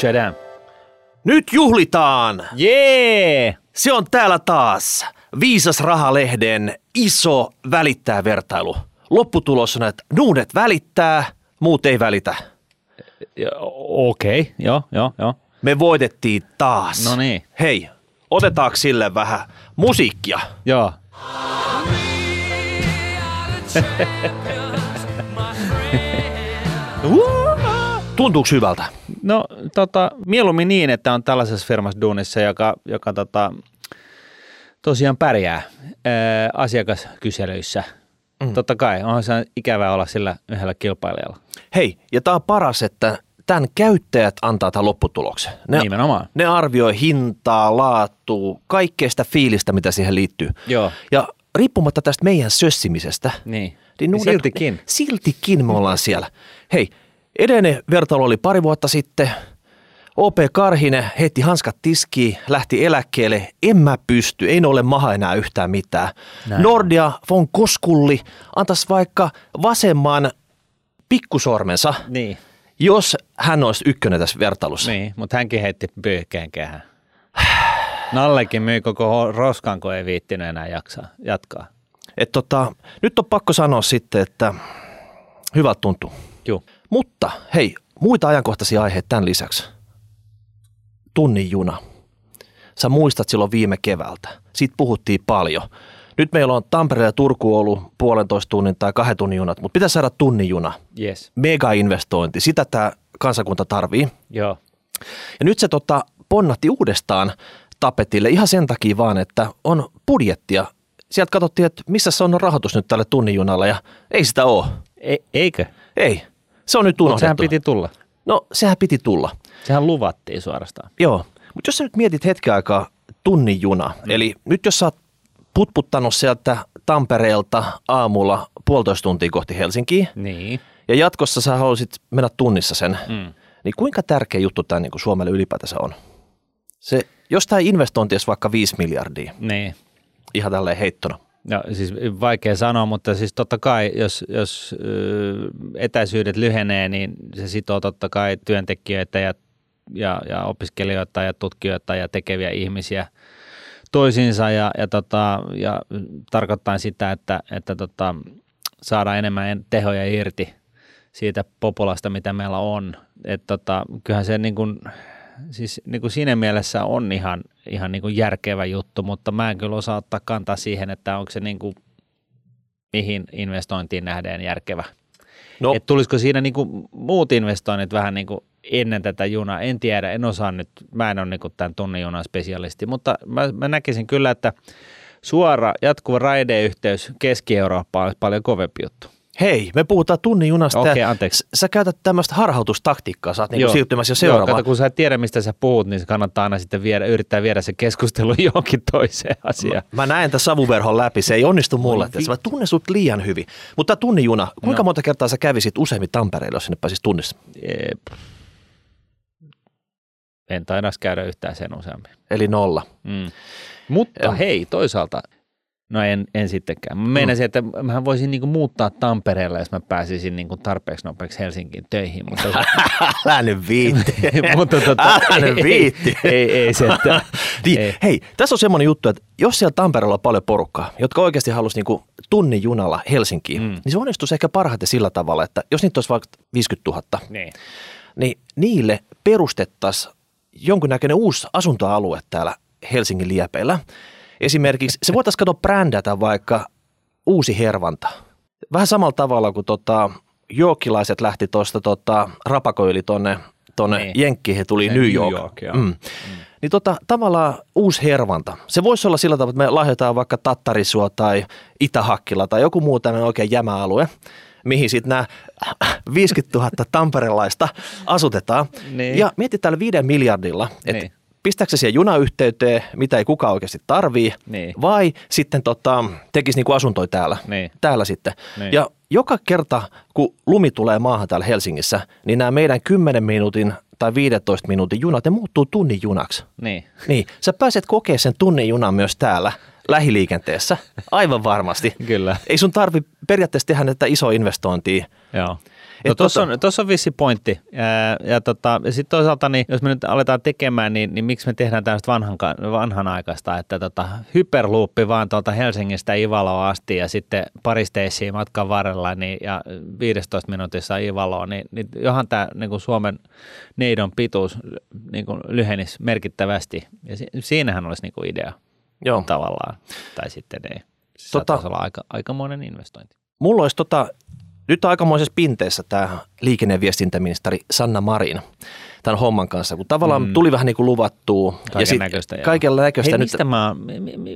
Tchadam. Nyt juhlitaan! Jee! Se on täällä taas. Viisas Rahalehden iso välittää vertailu. Lopputulos on, että nuudet välittää, muut ei välitä. Okei, okay. joo, joo, joo. Me voitettiin taas. No niin. Hei, otetaanko sille vähän musiikkia? Joo. Tuntuuko hyvältä? No tota, mieluummin niin, että on tällaisessa firmassa duunissa, joka, joka tota, tosiaan pärjää ää, asiakaskyselyissä. Mm. Totta kai, onhan se ikävää olla sillä yhdellä kilpailijalla. Hei, ja tämä on paras, että tämän käyttäjät antaa tämän lopputuloksen. Ne, Nimenomaan. ne arvioi hintaa, laatua, kaikkea sitä fiilistä, mitä siihen liittyy. Joo. Ja riippumatta tästä meidän sössimisestä, Niin. niin nuudet- Siltikin. Siltikin me ollaan siellä. Hei, edellinen vertailu oli pari vuotta sitten. OP Karhinen heitti hanskat tiskiin, lähti eläkkeelle. En mä pysty, ei ole maha enää yhtään mitään. Näin. Nordia von Koskulli antaisi vaikka vasemman pikkusormensa, Niin, jos hän olisi ykkönen tässä vertailussa. niin. mutta hänkin heitti pyyhkeen kehään. Nallekin myi koko roskan, kun ei viittinyt enää jaksaa, jatkaa. Et tota, nyt on pakko sanoa sitten, että hyvältä tuntuu. Joo. Mutta hei, muita ajankohtaisia aiheita tämän lisäksi. Tunnin juna. Sä muistat silloin viime keväältä. Siitä puhuttiin paljon. Nyt meillä on Tampere ja Turku ollut puolentoista tunnin tai kahden tunnin junat, mutta pitäisi saada tunnin juna. Yes. Mega-investointi, sitä tämä kansakunta tarvii. Joo. Ja nyt se tota, ponnatti uudestaan tapetille ihan sen takia vaan, että on budjettia. Sieltä katsottiin, että missä se on rahoitus nyt tälle tunnin junalle ja ei sitä ole. E- eikö? Ei. Se on nyt unohdettu. sehän piti tulla. No, sehän piti tulla. Sehän luvattiin suorastaan. Joo, mutta jos sä nyt mietit hetken aikaa tunnin juna, mm. eli nyt jos sä oot putputtanut sieltä Tampereelta aamulla puolitoista tuntia kohti Helsinkiä, Niin. ja jatkossa sä haluaisit mennä tunnissa sen, Mm. niin kuinka tärkeä juttu tämä niin Suomelle ylipäätänsä on? Se, jos tämä investointi olisi vaikka 5 miljardia, Niin. ihan tälleen heittona. No siis vaikea sanoa, mutta siis totta kai, jos, jos etäisyydet lyhenee, niin se sitoo totta kai työntekijöitä ja, ja, ja opiskelijoita ja tutkijoita ja tekeviä ihmisiä toisiinsa ja, ja, tota, ja tarkoittaa sitä, että, että tota, saadaan enemmän en- tehoja irti siitä populasta, mitä meillä on. Et tota, kyllähän se niin kuin, siis niin siinä mielessä on ihan, ihan niin kuin järkevä juttu, mutta mä en kyllä osaa ottaa kantaa siihen, että onko se niin kuin, mihin investointiin nähden järkevä. No. Et tulisiko siinä niin kuin muut investoinnit vähän niin kuin ennen tätä junaa, en tiedä, en osaa nyt, mä en ole niin kuin tämän tunnin junan spesialisti, mutta mä, mä näkisin kyllä, että suora jatkuva raideyhteys Keski-Eurooppaan olisi paljon kovempi juttu. Hei, me puhutaan tunnin junasta. Okei, ja anteeksi. Sä käytät tämmöistä harhautustaktiikkaa, sä oot niin Joo. siirtymässä jo Joo, seuraavaan. kato, kun sä et tiedä, mistä sä puhut, niin se kannattaa aina sitten viedä, yrittää viedä se keskustelu johonkin toiseen asiaan. Mä näen tämän savuverhon läpi, se ei onnistu mulle. Että mä tunnen sut liian hyvin. Mutta tunnin juna, kuinka No. monta kertaa sä kävisit useammin Tampereelle, jos sinne pääsis tunnissa? Ee, pff. En taida käydä yhtään sen useammin. Eli nolla. Mm. Mutta Joo. hei, toisaalta, no en, en sittenkään. Mä meinasin, että mähän voisin niinku muuttaa Tampereelle, jos mä pääsisin niinku tarpeeksi nopeaksi Helsinkiin töihin. Mutta, Älä nyt viitti. mutta tota, Älä nyt ei, viitti. ei, ei, se, että, Niin, ei. hei, tässä on semmoinen juttu, että jos siellä Tampereella on paljon porukkaa, jotka oikeasti halusi niinku tunnin junalla Helsinkiin, Mm. mm. niin se onnistuisi ehkä parhaiten sillä tavalla, että jos niitä olisi vaikka 50 000, Niin. niin niille perustettaisiin jonkunnäköinen uusi asuntoalue täällä Helsingin liepeillä. Esimerkiksi se voitaisiin katsoa brändätä vaikka uusi hervanta. Vähän samalla tavalla kuin tota, jookilaiset lähti tuosta tota, rapakoili tonne, tonne Niin. Jenkkiin, he tuli Se New New York. York, joo. mm. Niin tota, tavallaan uusi hervanta. Se voisi olla sillä tavalla, että me lahjoitetaan vaikka Tattarisua tai Itä-Hakkila tai joku muu tämmöinen oikein jämäalue, mihin sitten nämä 50 000 tamperelaista asutetaan. Niin. Ja mietit täällä viiden miljardilla, että Niin. Pistääkö se siihen junayhteyteen, mitä ei kukaan oikeasti tarvii, Niin. vai sitten tota, tekisi niinku asuntoja täällä, Niin. täällä sitten. Niin. Ja joka kerta, kun lumi tulee maahan täällä Helsingissä, niin nämä meidän 10 minuutin tai 15 minuutin junat, ne muuttuu tunnin junaksi. Niin. Niin, sä pääset kokea sen tunnin junan myös täällä lähiliikenteessä, aivan varmasti. Kyllä. Ei sun tarvi periaatteessa tehdä näitä iso investointia. Joo. No tuossa tota- on, tossa on vissi pointti. Ja, ja, tota, ja sitten toisaalta, niin, jos me nyt aletaan tekemään, niin, niin miksi me tehdään tämmöistä vanhan, vanhanaikaista, että tota, hyperluuppi vaan tuolta Helsingistä Ivaloa asti ja sitten paristeissiin matkan varrella niin, ja 15 minuutissa Ivaloon, niin, niin johan tämä niin kuin Suomen neidon pituus niin kuin lyhenisi merkittävästi. Ja si, siinähän olisi niin kuin idea Joo. tavallaan. Tai sitten ei. Se Tota- tota, olla aika, aikamoinen investointi. Mulla olisi tota, nyt aikamoisessa pinteessä tämä liikenne- ja viestintäministeri Sanna Marin tämän homman kanssa, kun tavallaan Mm. tuli vähän niin kuin luvattua. Kaiken näköistä, joo. Kaikella näköistä. Hei, Nyt, mistä, mä,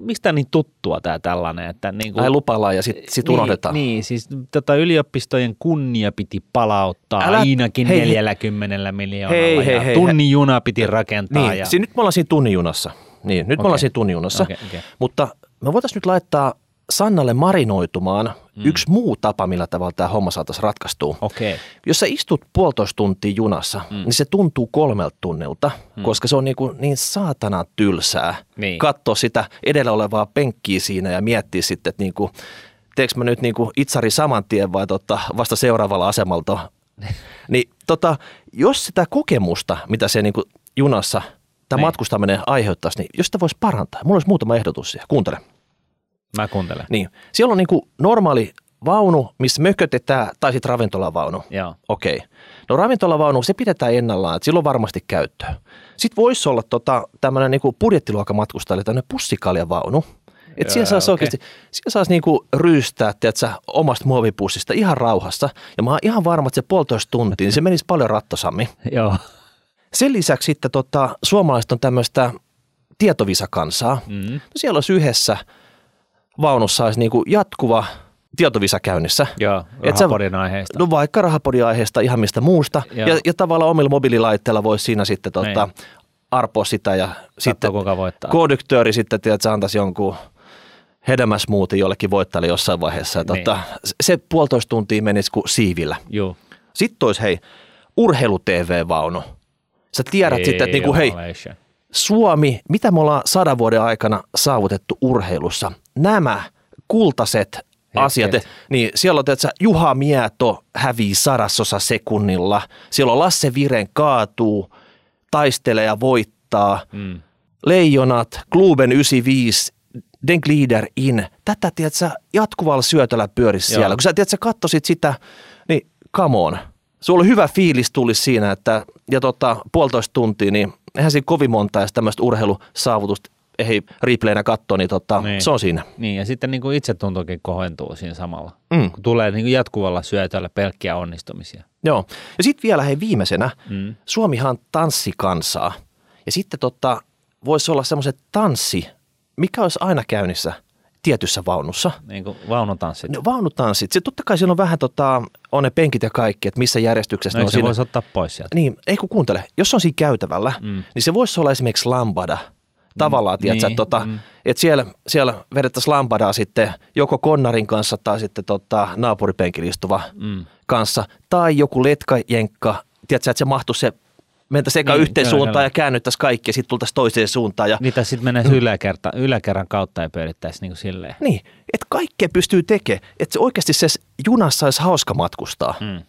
mistä on niin tuttua tämä tällainen? Että niin ai lupallaan ja sitten sit unohdetaan. Niin, niin, siis tota yliopistojen kunnia piti palauttaa Älä- ainakin hei, hei. 40 miljoonalla Hei, hei, ja hei, tunnin juna piti rakentaa. Niin, ja, siis nyt me ollaan siinä tunnijunassa. Niin, nyt me Okei. ollaan siinä tunnijunassa. Okei, okei. Mutta me voitaisiin nyt laittaa Sannalle marinoitumaan mm. yksi muu tapa, millä tavalla tämä homma saataisiin ratkaistua. Okei, Jos sä istut puolitoista tuntia junassa, mm. niin se tuntuu kolmelta tunnilta, mm. koska se on niin, kuin niin saatana tylsää Niin. katsoa sitä edellä olevaa penkkiä siinä ja miettiä sitten, että niin kuin, teekö mä nyt niin kuin itsari saman tien vai tota, vasta seuraavalla asemalta. niin tota, jos sitä kokemusta, mitä se niin kuin junassa tämä Niin. matkustaminen aiheuttaisi, niin jos sitä voisi parantaa, mulla olisi muutama ehdotus siihen. Kuuntele. Mä kuuntelen. Niin, siellä on niin kuin normaali vaunu, missä mökötetään, tai sitten ravintolavaunu. Joo. Okei. No ravintolavaunu, se pidetään ennallaan, että sillä on varmasti käyttöä. Sitten voisi olla tota, tämmöinen niinku budjettiluokkamatkustaja, eli tämmöinen pussikaljavaunu. Että siellä saisi okei. oikeasti, siellä saisi niinku ryystää, tiedätkö, omasta muovipussista ihan rauhassa. Ja mä oon ihan varma, että se puolitoista tuntia, niin se menisi paljon rattosammin. Joo. Sen lisäksi sitten tota, suomalaiset on tämmöistä tietovisakansaa. Mm. No siellä olisi yhdessä vaunussa olisi niinku jatkuva tietovisa käynnissä. Joo, Et sä- rahapodin aiheesta. No vaikka rahapodiaiheesta, ihan mistä muusta. Joo. Ja, ja tavallaan omilla mobiililaitteilla voisi siinä sitten tota, Niin. arpoa sitä ja sitten kuka voittaa. konduktööri sitten, tiedät, se antaisi jonkun hedelmäsmuutin jollekin voittajalle jossain vaiheessa. Ja Niin. tota, se puolitoista tuntia menisi kuin siivillä. Joo. Sitten olisi hei, urheilu-TV-vaunu. Sä tiedät Ei sitten, että niinku, hei. Suomi, mitä me ollaan sadan vuoden aikana saavutettu urheilussa? Nämä kultaiset asiat. Niin siellä on, että Juha Mieto hävii sadasosa sekunnilla. Siellä on Lasse Viren kaatuu, taistelee ja voittaa. Mm. Leijonat, Kluben 95, Den Glider in. Tätä, tiedätkö, jatkuvalla syötöllä pyörisi Joo. siellä. Kun sä, tiedätkö, katsoisit sitä, niin come on. Sulla oli hyvä fiilis tulisi siinä, että ja tota, puolitoista tuntia, niin eihän siinä kovin monta edes tämmöistä urheilusaavutusta ei replaynä katsoa, niin, tota, Niin. se on siinä. Niin, ja sitten niin kuin itsetuntokin kohentuu siinä samalla. Mm. Kun tulee niin kuin jatkuvalla syötöllä pelkkiä onnistumisia. Joo. Ja sitten vielä hei viimeisenä, Mm. Suomihan tanssikansaa. Ja sitten tota, voisi olla semmoiset tanssi, mikä olisi aina käynnissä tietyssä vaunussa. Niin kuin vaunutanssit. No, vaunutanssit. Se, totta kai siellä on vähän tota, on ne penkit ja kaikki, että missä järjestyksessä no, ne on se siinä. voisi ottaa pois sieltä? Niin, ei kun kuuntele, jos on siinä käytävällä, mm. niin se voisi olla esimerkiksi lambada. Tavallaan, Mm, tiedätkö, niin, että tota, mm. mm. et siellä, siellä vedettäisiin lambadaa sitten joko konnarin kanssa tai sitten tota, naapuripenkillä istuva Mm. kanssa. Tai joku letkajenkka, tiedätkö, että se mahtuisi se mentäisiin eka Niin, yhteen kyllä, suuntaan kyllä. ja käännyttäisiin kaikki ja sitten tultaisiin toiseen suuntaan. Ja, Niitä sitten menee yläkerta, yläkerran kautta ja pyörittäisi niin kuin silleen. niin, että kaikkea pystyy tekemään, että se oikeasti se junassa olisi hauska matkustaa. Mm.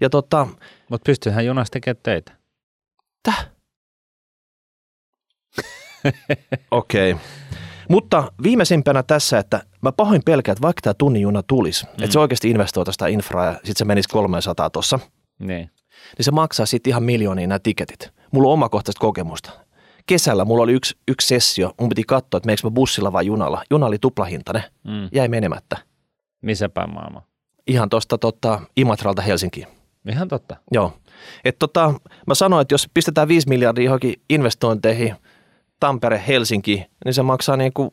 Ja tota, Mutta pystyyhän junassa tekemään töitä. Okei. Okay. Mutta viimeisimpänä tässä, että mä pahoin pelkään, että vaikka tämä tunnin juna tulisi, mm. että se oikeasti investoitaisiin sitä infraa ja sitten se menisi 300 tuossa, Niin. niin se maksaa sitten ihan miljoonia nämä tiketit. Mulla on omakohtaista kokemusta. Kesällä mulla oli yksi, yksi sessio, mun piti katsoa, että meneekö mä bussilla vai junalla. Juna oli tuplahintainen, Mm. jäi menemättä. Missä päin maailmaa? Ihan tuosta tota, Imatralta Helsinkiin. Ihan totta. Joo. Et tota, mä sanoin, että jos pistetään 5 miljardia johonkin investointeihin Tampere, Helsinki, niin se maksaa niin kuin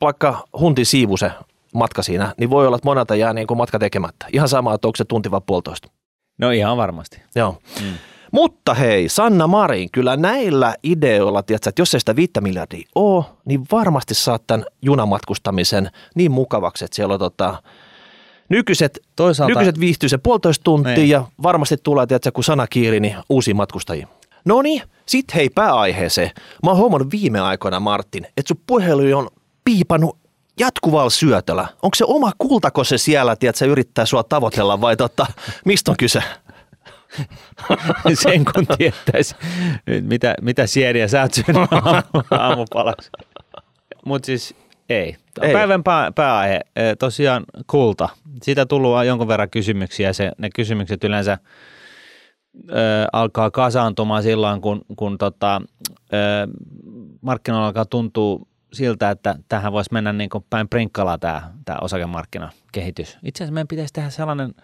vaikka huntin siivu se matka siinä, niin voi olla, että monelta jää niin kuin matka tekemättä. Ihan sama, että onko se tunti vai puolitoista. No ihan varmasti. Joo. Mm. Mutta hei, Sanna Marin, kyllä näillä ideoilla, tiedätkö, että jos ei sitä 5 miljardia ole, niin varmasti saat tämän junamatkustamisen niin mukavaksi, että siellä on tota, nykyiset, Toisaalta, nykyiset viihtyy se puolitoista tuntia Niin. ja varmasti tulee, tiedätkö, kun sana kiiri, niin uusia matkustajia. No niin, sit hei pääaiheeseen. Mä oon huomannut viime aikoina, Martin, että sun puhelu on piipannut jatkuvalla syötöllä. Onko se oma kultako se siellä, että se yrittää sua tavoitella vai totta, mistä on kyse? Sen kun tietäisi, mitä, mitä sieniä sä oot syönyt aamupalaksi. Mutta siis ei. ei. Päivän pää, pääaihe, e, tosiaan kulta. Siitä tullut jonkun verran kysymyksiä. Se, ne kysymykset yleensä ö, alkaa kasaantumaan silloin, kun, kun tota, ö, markkinoilla alkaa tuntua siltä, että tähän voisi mennä niin kuin päin prinkkalaa tämä, tämä osakemarkkinakehitys. Itse asiassa meidän pitäisi tehdä sellainen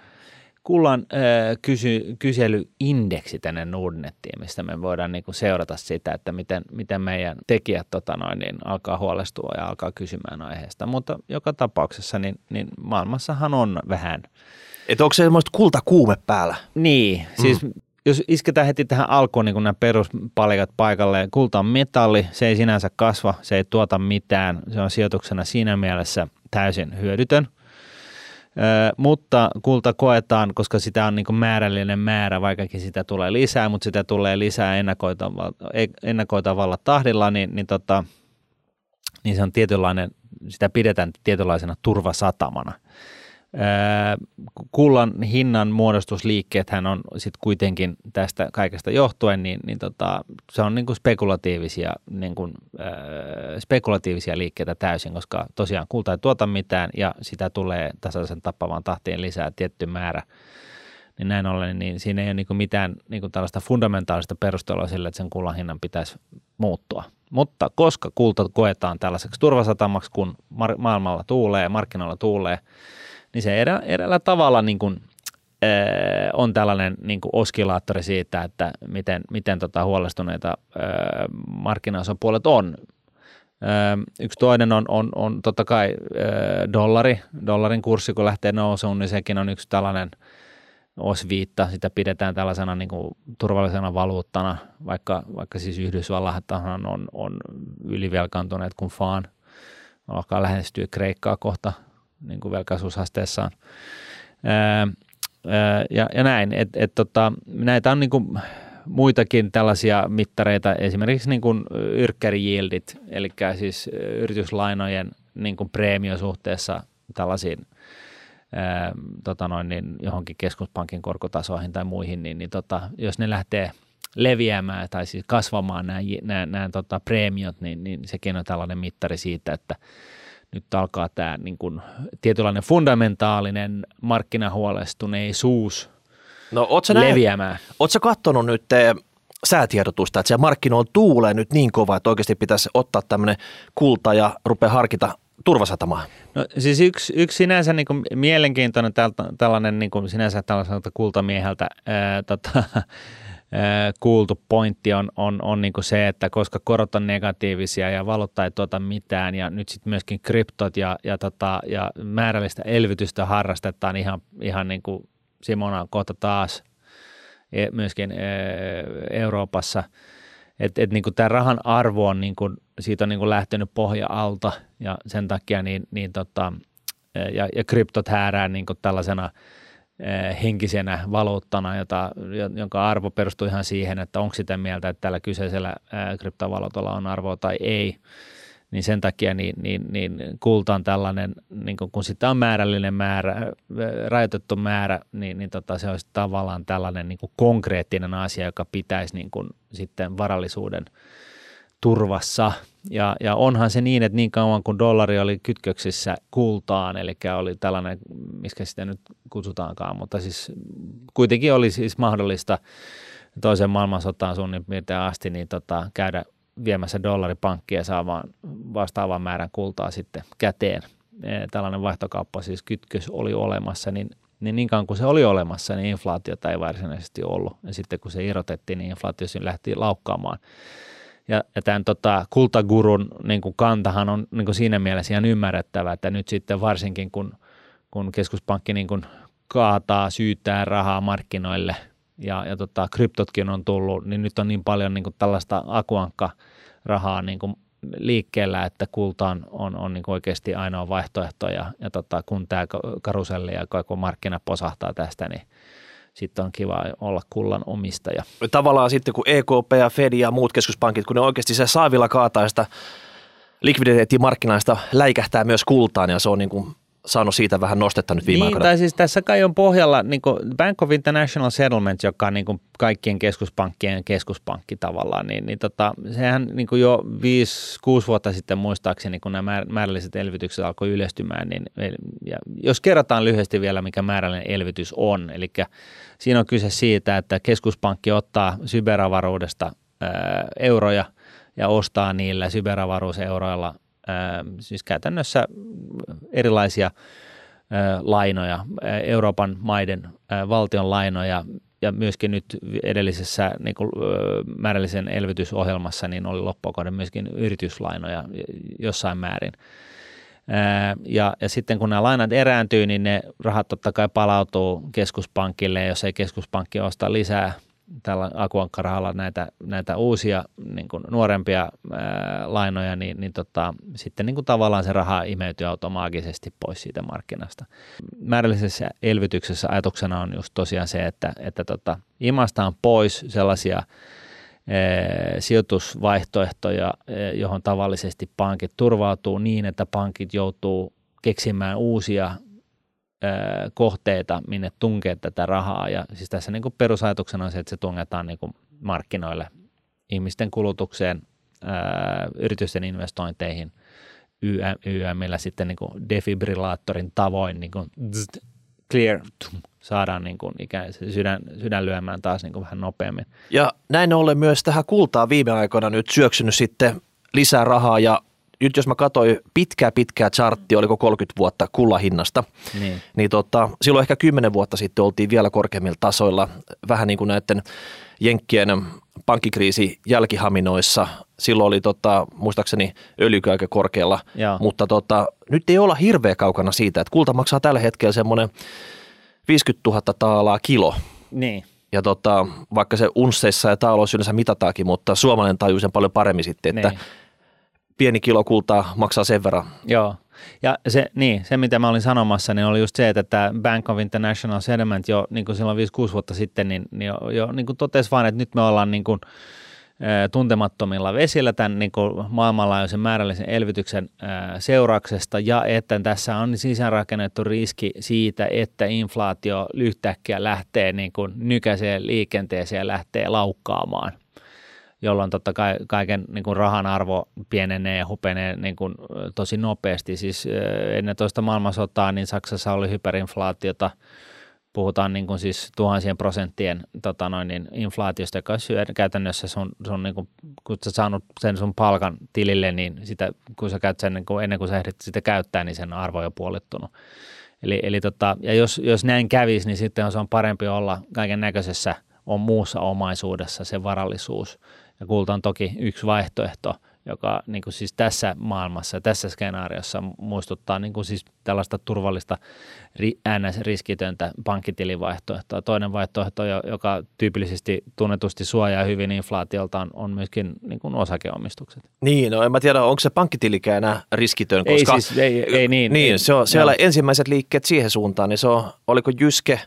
kullan äh, kysy, kyselyindeksi tänne Nordnettiin, mistä me voidaan niin kuin seurata sitä, että miten, miten meidän tekijät tota noin, niin alkaa huolestua ja alkaa kysymään aiheesta. Mutta joka tapauksessa niin, niin maailmassahan on vähän. Että onko se semmoista kultakuume päällä? Niin, siis mm jos isketään heti tähän alkuun niin nämä peruspalikat paikalle, kulta on metalli, se ei sinänsä kasva, se ei tuota mitään, se on sijoituksena siinä mielessä täysin hyödytön. Ö, mutta kulta koetaan, koska sitä on niin määrällinen määrä, vaikkakin sitä tulee lisää, mutta sitä tulee lisää ennakoitavalla, ennakoitavalla tahdilla, niin, niin, tota, niin se on tietynlainen, sitä pidetään tietynlaisena turvasatamana – kullan hinnan muodostusliikkeethän on sitten kuitenkin tästä kaikesta johtuen, niin, niin tota, se on niin kuin spekulatiivisia, niin kuin, äh, spekulatiivisia liikkeitä täysin, koska tosiaan kulta ei tuota mitään ja sitä tulee tasaisen tappavan tahtiin lisää tietty määrä. Niin näin ollen, niin siinä ei ole niin kuin mitään niin kuin tällaista fundamentaalista perustelua sille, että sen kullan hinnan pitäisi muuttua. Mutta koska kulta koetaan tällaiseksi turvasatamaksi, kun maailmalla tuulee, markkinoilla tuulee, niin se erä, tavalla niin kuin, ää, on tällainen niin kuin oskilaattori siitä, että miten, miten tota huolestuneita ää, markkinaosapuolet on. Ää, yksi toinen on, on, on totta kai dollari. Dollarin kurssi, kun lähtee nousuun, niin sekin on yksi tällainen osviitta. Sitä pidetään tällaisena niin kuin turvallisena valuuttana, vaikka, vaikka siis Yhdysvallathan on, on ylivelkaantuneet kuin faan. Alkaa lähestyä Kreikkaa kohta niin kuin velkaisuusasteessaan. Ää, ää, ja, ja näin, että et, tota, näitä on niin kuin muitakin tällaisia mittareita, esimerkiksi niin kuin yrkkärijildit, eli siis yrityslainojen niin kuin preemio suhteessa tällaisiin tota noin, niin johonkin keskuspankin korkotasoihin tai muihin, niin, niin tota, jos ne lähtee leviämään tai siis kasvamaan nämä, nämä, nämä tota, preemiot, niin, niin sekin on tällainen mittari siitä, että nyt alkaa tämä niin kuin, tietynlainen fundamentaalinen markkinahuolestuneisuus no, leviämään. Oletko katsonut nyt te säätiedotusta, että se markkinoilla tuulee nyt niin kova, että oikeasti pitäisi ottaa tämmöinen kulta ja rupea harkita turvasatamaa? No siis yksi, yksi sinänsä niin kuin mielenkiintoinen tällainen niin kuin sinänsä tällaiselta kultamieheltä ää, tota, kuultu pointti on, on, on niin se, että koska korot on negatiivisia ja valuutta ei tuota mitään ja nyt sitten myöskin kryptot ja, ja, tota, ja määrällistä elvytystä harrastetaan ihan, ihan niin kuin Simona kohta taas e, myöskin Euroopassa, että et niin tämä rahan arvo on niin kuin, siitä on niin kuin lähtenyt pohja alta ja sen takia niin, niin tota, ja, ja kryptot häärää niin kuin tällaisena – henkisenä valuuttana, jota, jonka arvo perustuu ihan siihen, että onko sitä mieltä, että tällä kyseisellä eh, kryptovaluutalla on arvoa tai ei. Niin sen takia niin, niin, niin kulta on tällainen, niin kun, kun sitä on määrällinen määrä, eh, rajoitettu määrä, niin, niin tota, se olisi tavallaan tällainen niin konkreettinen asia, joka pitäisi niin kun, sitten varallisuuden – turvassa. Ja, ja onhan se niin, että niin kauan kuin dollari oli kytköksissä kultaan, eli oli tällainen, miskä sitä nyt kutsutaankaan, mutta siis kuitenkin oli siis mahdollista toisen maailmansotaan suunnin piirtein asti niin tota, käydä viemässä dollaripankkia ja saamaan vastaavan määrän kultaa sitten käteen. E, tällainen vaihtokauppa, siis kytkös oli olemassa, niin niin niin kauan kuin se oli olemassa, niin inflaatiota ei varsinaisesti ollut. Ja sitten kun se irrotettiin, niin inflaatio lähti laukkaamaan. Ja, ja tämän tota, kultagurun niin kuin kantahan on niin kuin siinä mielessä ihan ymmärrettävä, että nyt sitten varsinkin kun, kun keskuspankki niin kuin kaataa, syyttää rahaa markkinoille ja, ja tota, kryptotkin on tullut, niin nyt on niin paljon niin kuin tällaista akuankka rahaa niin kuin liikkeellä, että kulta on, on, on niin oikeasti ainoa vaihtoehto. Ja, ja tota, kun tämä karuselli ja koko markkina posahtaa tästä, niin sitten on kiva olla kullan omistaja. Tavallaan sitten kun EKP ja Fed ja muut keskuspankit, kun ne oikeasti se saavilla kaataa sitä likviditeetti markkinaista läikähtää myös kultaan ja se on niin kuin saanut siitä vähän nostetta nyt viime niin, aikoina. tai siis tässä kai on pohjalla niin Bank of International Settlement, joka on niin kaikkien keskuspankkien keskuspankki tavallaan, niin, niin tota, sehän niin jo 5-6 vuotta sitten muistaakseni, kun nämä määrälliset elvytykset alkoi yleistymään, niin ja jos kerrotaan lyhyesti vielä, mikä määrällinen elvytys on, eli siinä on kyse siitä, että keskuspankki ottaa syberavaruudesta ää, euroja ja ostaa niillä syberavaruuseuroilla siis käytännössä erilaisia lainoja, Euroopan maiden valtion lainoja ja myöskin nyt edellisessä niin kuin, määrällisen elvytysohjelmassa niin oli loppukauden myöskin yrityslainoja jossain määrin. Ja, ja sitten kun nämä lainat erääntyy, niin ne rahat totta kai palautuu keskuspankille, jos ei keskuspankki osta lisää tällä akuankkarahalla näitä, näitä uusia niin kuin nuorempia ää, lainoja, niin, niin tota, sitten niin kuin tavallaan se raha imeytyy automaattisesti pois siitä markkinasta. Määrällisessä elvytyksessä ajatuksena on just tosiaan se, että, että tota, imastaan pois sellaisia sijoitusvaihtoehtoja, johon tavallisesti pankit turvautuu niin, että pankit joutuu keksimään uusia kohteita, minne tunkea tätä rahaa. Ja siis tässä niin kuin perusajatuksena on se, että se tungetaan niin kuin markkinoille, ihmisten kulutukseen, yritysten investointeihin, YM, YMillä sitten niin kuin defibrillaattorin tavoin niin kuin clear, tum, saadaan niin kuin ikään sydän, sydän lyömään taas niin kuin vähän nopeammin. Ja näin ollen myös tähän kultaa viime aikoina nyt syöksynyt sitten lisää rahaa ja nyt jos mä katsoin pitkää pitkää charttia, oliko 30 vuotta kullahinnasta, niin, niin tota, silloin ehkä 10 vuotta sitten oltiin vielä korkeammilla tasoilla, vähän niin kuin näiden Jenkkien pankkikriisi jälkihaminoissa. Silloin oli tota, muistaakseni öljykö aika korkealla, Joo. mutta tota, nyt ei olla hirveä kaukana siitä, että kulta maksaa tällä hetkellä semmoinen 50 000 taalaa kilo. Niin. Ja tota, vaikka se unsseissa ja taaloissa yleensä mitataankin, mutta suomalainen tajuu sen paljon paremmin sitten, että niin pieni kilo kultaa maksaa sen verran. Joo. Ja se, niin, se, mitä mä olin sanomassa, niin oli just se, että tämä Bank of International Settlement jo niin kuin silloin 5-6 vuotta sitten, niin, niin jo, jo niin kuin totesi vain, että nyt me ollaan niin kuin, tuntemattomilla vesillä tämän niin kuin maailmanlaajuisen määrällisen elvytyksen seurauksesta ja että tässä on sisäänrakennettu riski siitä, että inflaatio yhtäkkiä lähtee niin kuin nykäiseen liikenteeseen ja lähtee laukkaamaan jolloin totta kai kaiken niin kuin rahan arvo pienenee ja hupenee niin kuin, tosi nopeasti. Siis ennen toista maailmansotaa niin Saksassa oli hyperinflaatiota, puhutaan niin kuin siis tuhansien prosenttien tota noin, niin inflaatiosta, joka syö käytännössä sun, sun niin kuin, kun sä saanut sen sun palkan tilille, niin sitä, kun sä käyt sen, niin kuin, ennen kuin sä ehdit sitä käyttää, niin sen arvo on jo puolittunut. Eli, eli tota, ja jos, jos näin kävisi, niin sitten se on parempi olla kaiken näköisessä on muussa omaisuudessa se varallisuus – ja kulta on toki yksi vaihtoehto, joka niin kuin siis tässä maailmassa, tässä skenaariossa muistuttaa niin kuin siis tällaista turvallista NS-riskitöntä pankkitilivaihtoehtoa. Toinen vaihtoehto, joka tyypillisesti tunnetusti suojaa hyvin inflaatiolta, on, on myöskin niin kuin osakeomistukset. Niin, no en mä tiedä, onko se pankkitilikään enää riskitön, koska... Ei siis, ei, ei niin. Niin, se on, siellä no. ensimmäiset liikkeet siihen suuntaan, niin se on, oliko Jyske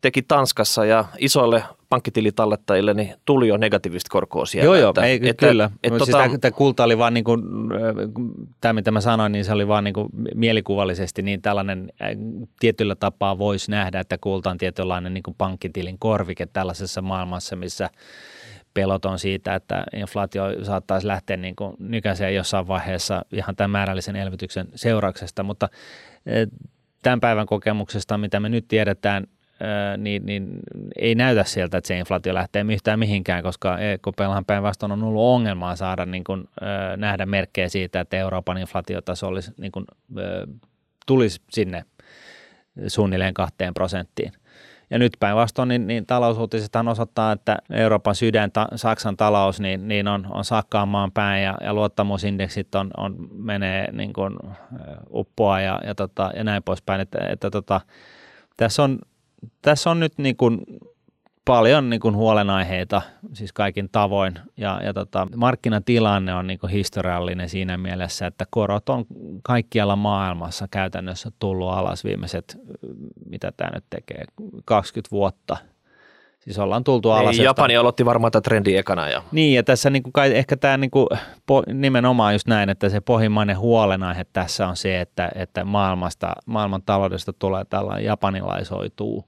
teki Tanskassa ja isoille pankkitilitallettajille niin tuli jo negatiivista korkoa siellä. Joo, joo, että, ei, että, kyllä. Että, siis tota... tämä kulta oli vaan niin kuin, tämä mitä mä sanoin, niin se oli vaan niin kuin mielikuvallisesti niin tällainen tietyllä tapaa voisi nähdä, että kulta on tietynlainen niin kuin pankkitilin korvike tällaisessa maailmassa, missä pelot on siitä, että inflaatio saattaisi lähteä niin kuin nykäiseen jossain vaiheessa ihan tämän määrällisen elvytyksen seurauksesta, mutta tämän päivän kokemuksesta, mitä me nyt tiedetään, niin, niin ei näytä sieltä, että se inflaatio lähtee yhtään mihinkään, koska EKPllahan päinvastoin on ollut ongelmaa saada niin kuin, nähdä merkkejä siitä, että Euroopan inflaatiotaso olisi, niin kuin, tulisi sinne suunnilleen kahteen prosenttiin. Ja nyt päinvastoin niin, niin talousuutisethan osoittaa, että Euroopan sydän, ta, Saksan talous, niin, niin on, on sakkaamaan päin ja, ja luottamusindeksit on, on, menee niin kuin, uppoa ja, ja, tota, ja näin poispäin. Että, että tota, tässä on tässä on nyt niin kuin paljon niin kuin huolenaiheita siis kaikin tavoin ja, ja tota, markkinatilanne on niin kuin historiallinen siinä mielessä, että korot on kaikkialla maailmassa käytännössä tullut alas viimeiset, mitä tämä nyt tekee, 20 vuotta. Siis ollaan tultu alas. Niin, Japani aloitti varmaan tätä trendiä ekana. Ja... Niin, ja tässä niin kuin kai, ehkä tämä niin kuin, po, nimenomaan just näin, että se pohjimmainen huolenaihe tässä on se, että, että maailmasta, maailman taloudesta tulee tällainen japanilaisoituu.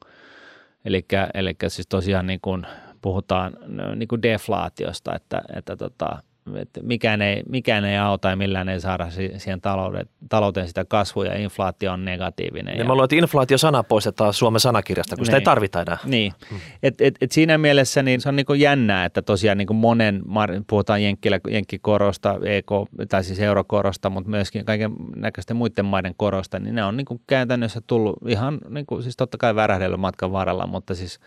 Eli siis tosiaan niin kuin puhutaan niin kuin deflaatiosta, että, että tota, että mikään, ei, mikään ei auta ja millään ei saada siihen talouteen, talouteen sitä kasvua ja inflaatio on negatiivinen. Niin ja, mä luulen, että inflaatio-sana poistetaan Suomen sanakirjasta, kun niin, sitä ei niin. tarvita enää. Niin, hmm. et, et, et siinä mielessä niin se on niin jännää, että tosiaan niin monen, puhutaan jenkkilä, jenkkikorosta, EK, tai siis eurokorosta, mutta myöskin kaiken näköisten muiden maiden korosta, niin ne on niin käytännössä tullut ihan, niin kuin, siis totta kai värähdellyt matkan varrella, mutta siis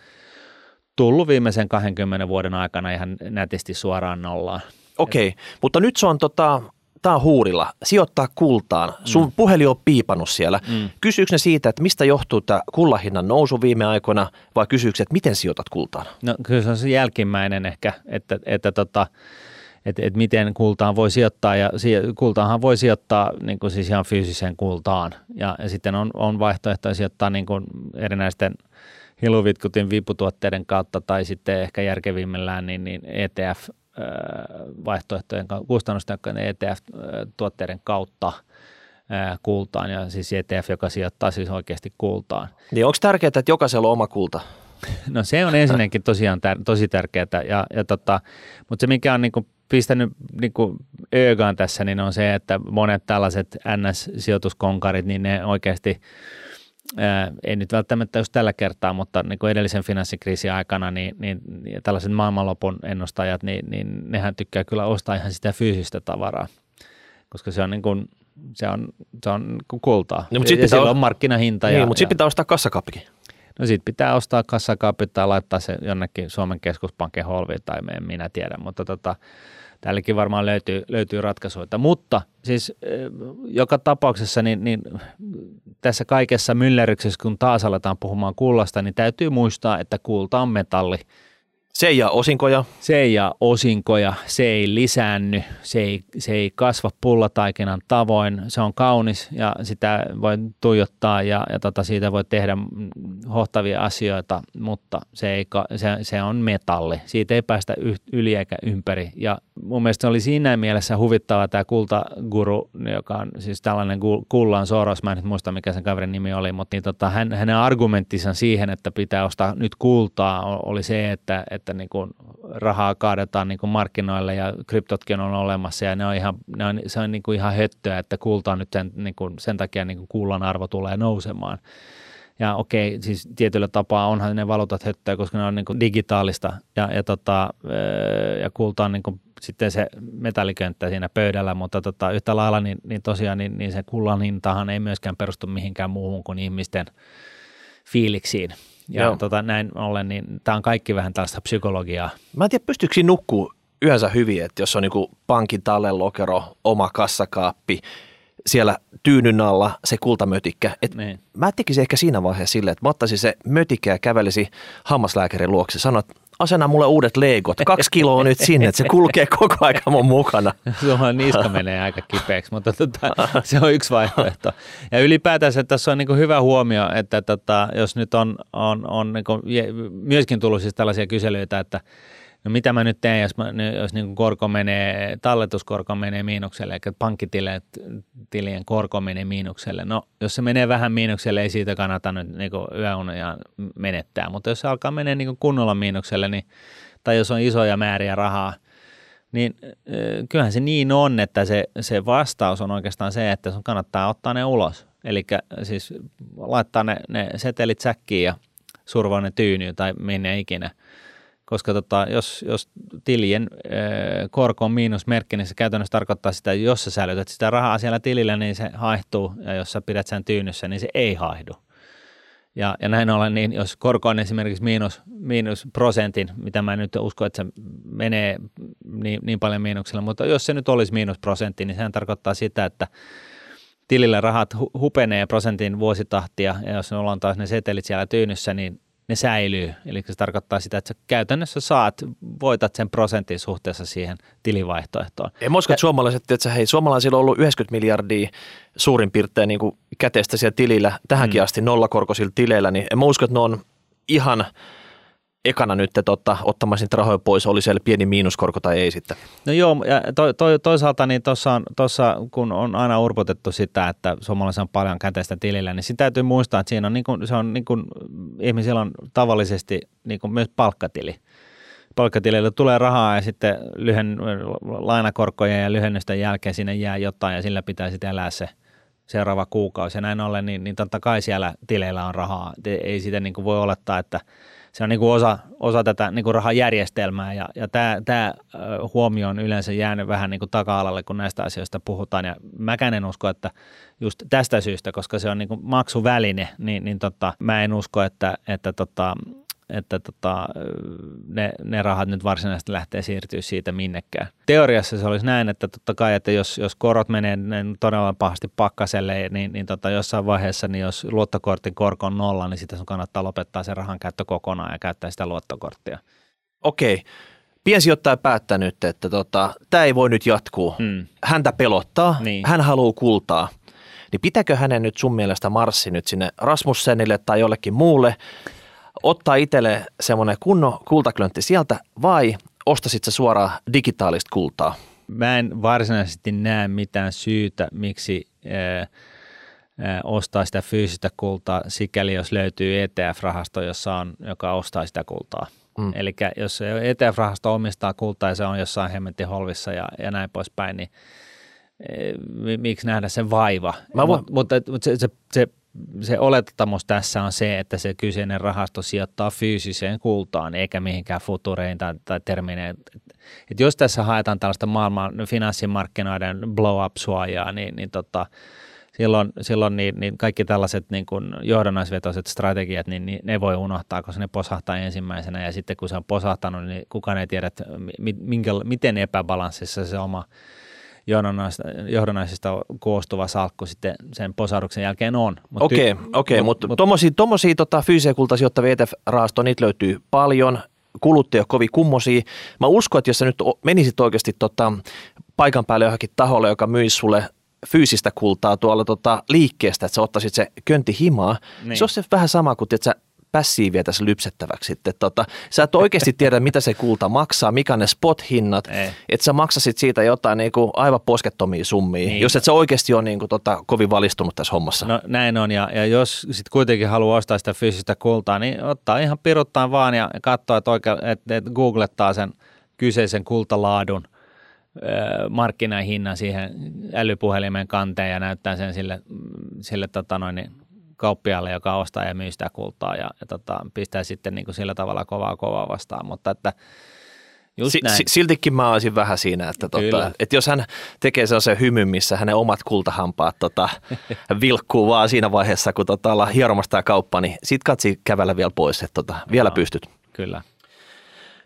tullut viimeisen 20 vuoden aikana ihan nätisti suoraan nollaan. Okei, okay. mutta nyt se on tota, tää on huurilla, sijoittaa kultaan. Sun mm. puhelin on piipannut siellä. Mm. Kysyykö ne siitä, että mistä johtuu tämä kullahinnan nousu viime aikoina vai kysyykö että miten sijoitat kultaan? No kyllä se on se jälkimmäinen ehkä, että, että tota, että, että miten kultaan voi sijoittaa ja kultaanhan voi sijoittaa niin kuin siis ihan fyysiseen kultaan ja, ja sitten on, on vaihtoehtoja sijoittaa niin kuin erinäisten hiluvitkutin viputuotteiden kautta tai sitten ehkä järkevimmillään niin, niin ETF vaihtoehtojen kustannustehokkaiden ETF-tuotteiden kautta kultaan ja siis ETF, joka sijoittaa siis oikeasti kultaan. Niin onko tärkeää, että jokaisella on oma kulta? No se on ensinnäkin tosiaan tär- tosi tärkeää, ja, ja tota, mutta se mikä on niinku pistänyt niinku öögaan tässä, niin on se, että monet tällaiset NS-sijoituskonkarit, niin ne oikeasti – ei nyt välttämättä just tällä kertaa, mutta niin kuin edellisen finanssikriisin aikana, niin, niin, tällaiset maailmanlopun ennustajat, niin, niin nehän tykkää kyllä ostaa ihan sitä fyysistä tavaraa, koska se on niin kuin, se on, se on niin kultaa. No, mutta ja, ja on markkinahinta. Niin, ja, mutta sitten pitää ostaa kassakaappikin. No sitten pitää ostaa kassakaappi tai laittaa se jonnekin Suomen keskuspankin holviin tai en minä tiedä, mutta tota, täälläkin varmaan löytyy, löytyy ratkaisuja. Mutta siis joka tapauksessa niin, niin tässä kaikessa myllerryksessä, kun taas aletaan puhumaan kullasta, niin täytyy muistaa, että kulta on metalli – se ei jää osinkoja. Se ei jää osinkoja, se ei lisäänny, se ei, se ei kasva pullataikinan tavoin. Se on kaunis ja sitä voi tuijottaa ja, ja tota, siitä voi tehdä hohtavia asioita, mutta se, ei, se, se on metalli. Siitä ei päästä yli eikä ympäri. Ja mun mielestä se oli siinä mielessä huvittava tämä kultaguru, joka on siis tällainen kullan Soros, mä en nyt muista mikä sen kaverin nimi oli, mutta niin tota, hän, hänen argumenttinsa siihen, että pitää ostaa nyt kultaa, oli se, että, että niin kuin rahaa kaadetaan niin kuin markkinoille ja kryptotkin on olemassa ja ne on ihan, ne on, se on niin kuin ihan höttöä, että kulta on nyt sen, niin kuin, sen takia niin kuin kullan arvo tulee nousemaan. Ja okei, siis tietyllä tapaa onhan ne valuutat höttöä, koska ne on niin kuin digitaalista ja, ja, tota, ja kulta on niin kuin sitten se metallikönttä siinä pöydällä, mutta tota, yhtä lailla niin, niin tosiaan niin, niin se kullan hintahan ei myöskään perustu mihinkään muuhun kuin ihmisten fiiliksiin. Ja tota, näin ollen, niin tämä on kaikki vähän tällaista psykologiaa. Mä en tiedä, pystyykö siinä nukkuu yönsä hyvin, että jos on niin pankin tallelokero, oma kassakaappi, siellä tyynyn alla se kultamötikkä. Et niin. Mä tekisin ehkä siinä vaiheessa silleen, että mä ottaisin se mötikkä ja kävelisi hammaslääkärin luokse. Sanoit, asena mulle uudet leikot, kaksi kiloa nyt sinne, että se kulkee koko aika mun mukana. Suomen niska menee aika kipeäksi, mutta tota, se on yksi vaihtoehto. Ja ylipäätään se, tässä on niin hyvä huomio, että tota, jos nyt on, on, on niin myöskin tullut siis tällaisia kyselyitä, että no mitä mä nyt teen, jos, mä, jos niin korko menee, talletuskorko menee miinukselle, eli pankkitilien korko menee miinukselle. No, jos se menee vähän miinukselle, ei siitä kannata nyt niin yöunia menettää, mutta jos se alkaa menee niin kunnolla miinukselle, niin, tai jos on isoja määriä rahaa, niin kyllähän se niin on, että se, se vastaus on oikeastaan se, että sun kannattaa ottaa ne ulos. Eli siis laittaa ne, ne setelit säkkiin ja survoa ne tyynyyn tai minne ikinä – koska tota, jos, jos tilien ö, korko on miinusmerkki, niin se käytännössä tarkoittaa sitä, että jos sä säilytät sitä rahaa siellä tilillä, niin se haihtuu, ja jos sä pidät sen tyynyssä, niin se ei haihdu. Ja, ja näin ollen, niin jos korko on esimerkiksi miinus, miinus prosentin, mitä mä nyt usko, että se menee niin, niin paljon miinuksella, mutta jos se nyt olisi miinus prosentti, niin sehän tarkoittaa sitä, että tilillä rahat hupenee prosentin vuositahtia, ja jos ne on taas ne setelit siellä tyynyssä, niin ne säilyy. Eli se tarkoittaa sitä, että sä käytännössä saat, voitat sen prosentin suhteessa siihen tilivaihtoehtoon. En usko, että suomalaiset, että hei, suomalaisilla on ollut 90 miljardia suurin piirtein niin kuin käteistä siellä tilillä tähänkin mm. asti nollakorkoisilla tileillä, niin en usko, että ne on ihan ekana nyt tota, ottamaan niitä rahoja pois, oli siellä pieni miinuskorko tai ei sitten? No joo, ja to, to, toisaalta niin tuossa, kun on aina urpotettu sitä, että suomalaisilla on paljon käteistä tilillä, niin sitä täytyy muistaa, että siinä on, niin kuin, se on niin kuin, ihmisillä on tavallisesti niin kuin myös palkkatili. Palkkatilille tulee rahaa ja sitten lyhen, lainakorkojen ja lyhennysten jälkeen sinne jää jotain ja sillä pitää sitten elää se seuraava kuukausi. Ja näin ollen, niin, niin totta kai siellä tileillä on rahaa. Ei sitä niin kuin voi olettaa, että – se on niin kuin osa, osa tätä niin kuin rahajärjestelmää ja, ja tämä, tämä huomio on yleensä jäänyt vähän niin kuin taka-alalle, kun näistä asioista puhutaan. Ja mäkään en usko, että just tästä syystä, koska se on niin kuin maksuväline, niin, niin tota, mä en usko, että, että tota, että tota, ne, ne rahat nyt varsinaisesti lähtee siirtyä siitä minnekään. Teoriassa se olisi näin, että totta kai, että jos, jos korot menee todella pahasti pakkaselle, niin, niin tota, jossain vaiheessa, niin jos luottokortin korko on nolla, niin sitä sun kannattaa lopettaa se rahan käyttö kokonaan ja käyttää sitä luottokorttia. Okei. Piensijoittaja päättää nyt, että tota, tämä ei voi nyt jatkuu. Hmm. Häntä pelottaa, niin. hän haluaa kultaa. Niin pitääkö hänen nyt sun mielestä marssi nyt sinne Rasmussenille tai jollekin muulle ottaa itselle semmoinen kunnon kultaklöntti sieltä vai ostasit sä suoraan digitaalista kultaa? Mä en varsinaisesti näe mitään syytä, miksi ää, ää, ostaa sitä fyysistä kultaa, sikäli jos löytyy ETF-rahasto, jossa on, joka ostaa sitä kultaa. Mm. Eli jos ETF-rahasto omistaa kultaa ja se on jossain hemmetin holvissa ja, ja näin poispäin, niin miksi nähdä sen vaiva. Mä voin... Mutta, mutta se, se, se se olettamus tässä on se, että se kyseinen rahasto sijoittaa fyysiseen kultaan eikä mihinkään futureihin tai, tai termineen. Et jos tässä haetaan tällaista maailman finanssimarkkinoiden blow-up-suojaa, niin, niin tota, silloin, silloin niin, niin kaikki tällaiset niin kuin johdannaisvetoiset strategiat, niin, niin ne voi unohtaa, koska ne posahtaa ensimmäisenä ja sitten kun se on posahtanut, niin kukaan ei tiedä, että minkä, miten epäbalanssissa se oma – johdannaisista koostuva salkku sitten sen posauduksen jälkeen on. Okei, okay, okay, mutta mut, tuommoisia tommosia, tota, fyysisiä kultaisia ETF-rahastoja, niitä löytyy paljon, kuluttaja kovin kummosia. Mä uskon, että jos sä nyt menisit oikeasti tota, paikan päälle johonkin taholle, joka myisi sulle fyysistä kultaa tuolla tota, liikkeestä, että sä ottaisit se könti himaa, niin. se on se vähän sama kuin että sä passiivia tässä lypsettäväksi sitten. Tota, sä et oikeasti tiedä, mitä se kulta maksaa, mikä ne spot-hinnat, että sä maksasit siitä jotain niin kuin aivan poskettomia summia, niin. jos et sä oikeasti ole niin kuin, tota, kovin valistunut tässä hommassa. No näin on, ja, ja jos sitten kuitenkin haluaa ostaa sitä fyysistä kultaa, niin ottaa ihan piruttaan vaan ja katsoa, että, oikein, että, että googlettaa sen kyseisen kultalaadun – markkinahinnan siihen älypuhelimen kanteen ja näyttää sen sille, sille tota noin, niin kauppiaalle, joka ostaa ja myy sitä kultaa ja, ja tota, pistää sitten niin kuin sillä tavalla kovaa kovaa vastaan, mutta että Just si- näin. Siltikin mä olisin vähän siinä, että, tota, että jos hän tekee sellaisen hymyn, missä hänen omat kultahampaat tota, vilkkuu vaan siinä vaiheessa, kun tota, ollaan hieromassa tämä kauppa, niin sit katsi kävellä vielä pois, että tota, vielä no, pystyt. Kyllä.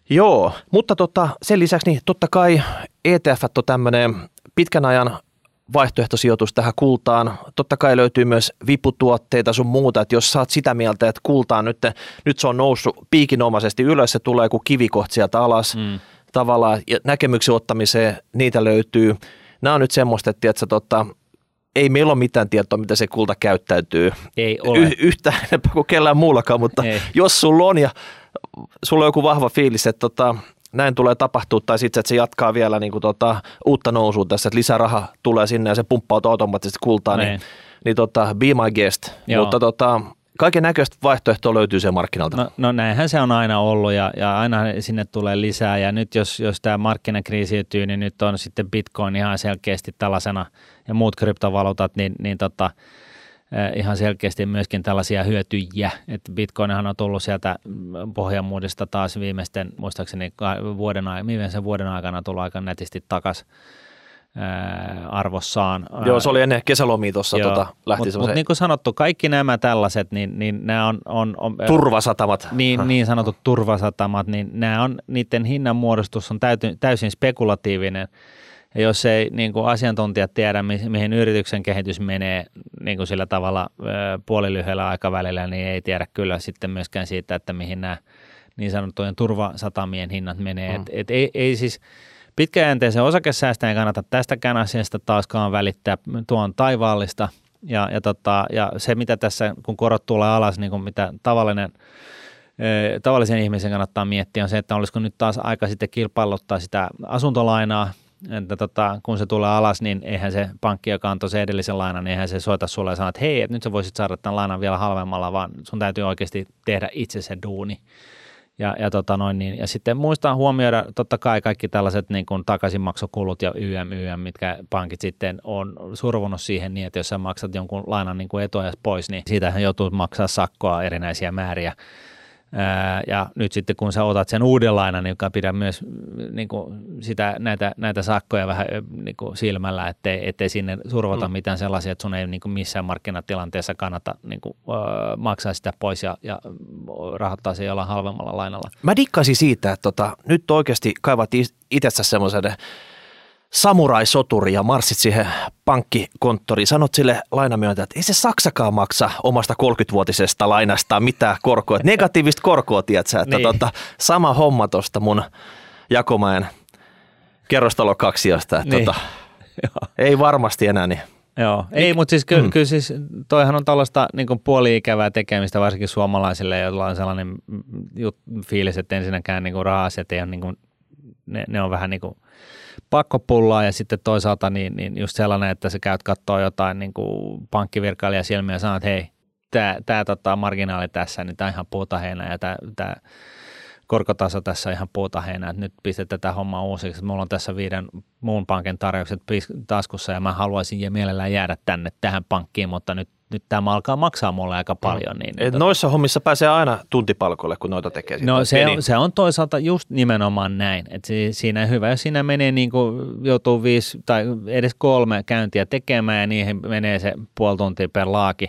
Joo, mutta tota, sen lisäksi niin totta kai ETF on tämmöinen pitkän ajan vaihtoehtosijoitus tähän kultaan. Totta kai löytyy myös viputuotteita sun muuta, että jos saat sitä mieltä, että kultaan nyt, nyt se on noussut piikinomaisesti ylös, se tulee kuin kivikohti sieltä alas mm. tavallaan, ja näkemyksen ottamiseen niitä löytyy. Nämä on nyt semmoista, että tiedätkö, tota, ei meillä ole mitään tietoa, mitä se kulta käyttäytyy. Ei ole. Y- yhtään enempää kuin kellään muullakaan, mutta ei. jos sulla on ja sulla on joku vahva fiilis, että tota, näin tulee tapahtua, tai sitten että se jatkaa vielä niin kuin tota, uutta nousua tässä, että lisäraha tulee sinne ja se pumppautuu automaattisesti kultaan, niin, niin, niin tota, be my guest. Joo. Mutta tota, kaiken näköistä vaihtoehtoa löytyy se markkinalta. No, no näinhän se on aina ollut ja, ja aina sinne tulee lisää ja nyt jos, jos tämä markkinakriisi ytyy, niin nyt on sitten Bitcoin ihan selkeästi tällaisena ja muut kryptovaluutat, niin, niin tota, ihan selkeästi myöskin tällaisia hyötyjiä. että Bitcoinhan on tullut sieltä pohjamuudesta taas viimeisten, muistaakseni vuoden, viimeisen vuoden aikana tullut aika netisti takaisin arvossaan. Joo, se oli ennen kesälomia tuossa tota, lähti Mutta mut niin kuin sanottu, kaikki nämä tällaiset, niin, niin nämä on, on, on... Turvasatamat. Niin, niin sanotut turvasatamat, niin nämä on, niiden hinnanmuodostus on täyty, täysin spekulatiivinen – ja jos ei niin kuin asiantuntijat tiedä, mihin yrityksen kehitys menee niin kuin sillä tavalla puolilyhyellä aikavälillä, niin ei tiedä kyllä sitten myöskään siitä, että mihin nämä niin sanottujen turvasatamien hinnat menee. Mm. Et, et ei, ei siis pitkäjänteisen osakesäästäjän kannata tästäkään asiasta taaskaan välittää tuon taivaallista. Ja, ja, tota, ja se, mitä tässä, kun korot tulee alas, niin kuin mitä tavallinen tavallisen ihmisen kannattaa miettiä on se, että olisiko nyt taas aika sitten kilpailuttaa sitä asuntolainaa, että tota, kun se tulee alas, niin eihän se pankki, joka antoi se edellisen lainan, niin eihän se soita sulle ja sano, että hei, että nyt sä voisit saada tämän lainan vielä halvemmalla, vaan sun täytyy oikeasti tehdä itse se duuni. Ja, ja, tota noin, niin, ja sitten muistaa huomioida totta kai kaikki tällaiset niin kuin takaisinmaksukulut ja YM, YM, mitkä pankit sitten on survonut siihen niin, että jos sä maksat jonkun lainan niin kuin etuajasta pois, niin siitähän joutuu maksaa sakkoa erinäisiä määriä ja nyt sitten kun sä otat sen uuden lainan, niin joka pidä myös niin kuin sitä, näitä, näitä sakkoja vähän niin kuin silmällä, ettei, ettei sinne survota mm. mitään sellaisia, että sun ei niin kuin missään markkinatilanteessa kannata niin kuin, uh, maksaa sitä pois ja, ja rahoittaa se jollain halvemmalla lainalla. Mä dikkasin siitä, että tota, nyt oikeasti kaivat itsessä semmoisen samurai-soturi ja marssit siihen pankkikonttoriin. Sanot sille lainamyöntäjälle, että ei se Saksakaan maksa omasta 30-vuotisesta lainasta mitään korkoa. Negatiivista korkoa, tiedätkö, että niin. tota, sama homma tuosta mun Jakomäen kerrostalo kaksiosta. Että niin. tota, ei varmasti enää niin. Joo, ei, mutta siis kyllä, mm. kyllä siis toihan on tällaista niin puoli-ikävää tekemistä varsinkin suomalaisille, joilla on sellainen jut, fiilis, että ensinnäkään niin raha-asiat ei ole, niin kuin, ne, ne on vähän niin kuin pakkopullaa ja sitten toisaalta niin, niin just sellainen, että sä käyt katsoa jotain niin kuin pankkivirkailija silmiä ja sanot, että hei, tämä, tota, marginaali tässä, niin tämä ihan puuta heinä ja tämä, korkotaso tässä ihan puuta heinä, että nyt pistetään tätä hommaa uusiksi. Mulla on tässä viiden muun pankin tarjoukset taskussa ja mä haluaisin mielellään jäädä tänne tähän pankkiin, mutta nyt nyt tämä alkaa maksaa mulle aika paljon. Niin, Et tota... Noissa hommissa pääsee aina tuntipalkolle, kun noita tekee. No se on, se on toisaalta just nimenomaan näin. Että siinä hyvä, jos siinä menee niin kuin joutuu viisi tai edes kolme käyntiä tekemään ja niihin menee se puoli tuntia per laaki,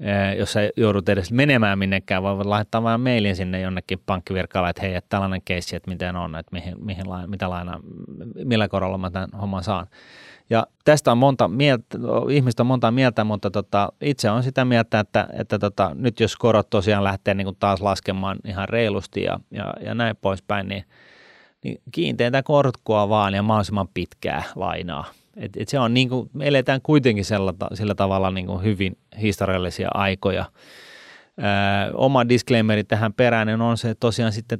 eh, jos sä joudut edes menemään minnekään, voi laittaa vain mailin sinne jonnekin pankkivirkaalle, että hei, että tällainen keissi, että miten on, että mihin, mihin mitä laina, millä korolla mä tämän homman saan. Ja tästä on monta mieltä, ihmistä on monta mieltä, mutta tota, itse on sitä mieltä, että, että tota, nyt jos korot tosiaan lähtee niin kuin taas laskemaan ihan reilusti ja, ja, ja näin poispäin, niin, niin kiinteitä korkoa vaan ja mahdollisimman pitkää lainaa. Et, et se on niin kuin, me eletään kuitenkin sillä, sillä tavalla niin kuin hyvin historiallisia aikoja. Öö, oma disclaimeri tähän perään on se tosiaan sitten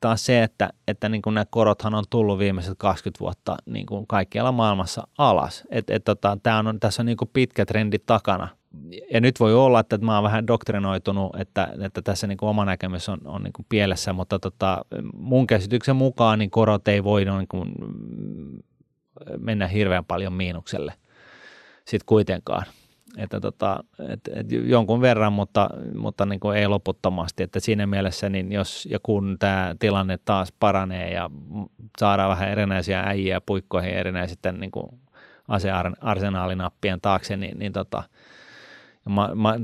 taas se, että, että niin kuin nämä korothan on tullut viimeiset 20 vuotta niin kuin kaikkialla maailmassa alas. Et, et tota, tää on, tässä on niin kuin pitkä trendi takana. Ja nyt voi olla, että mä oon vähän doktrinoitunut, että, että tässä niin kuin oma näkemys on, on niin kuin pielessä, mutta tota, mun käsityksen mukaan niin korot ei voi niin kuin mennä hirveän paljon miinukselle sitten kuitenkaan että tota, et, et jonkun verran, mutta, mutta niin kuin ei loputtomasti. Että siinä mielessä, niin jos ja kun tämä tilanne taas paranee ja saadaan vähän erinäisiä äijiä puikkoihin erinäisten niin kuin asearsenaalinappien taakse, niin, niin tota, ma, ma,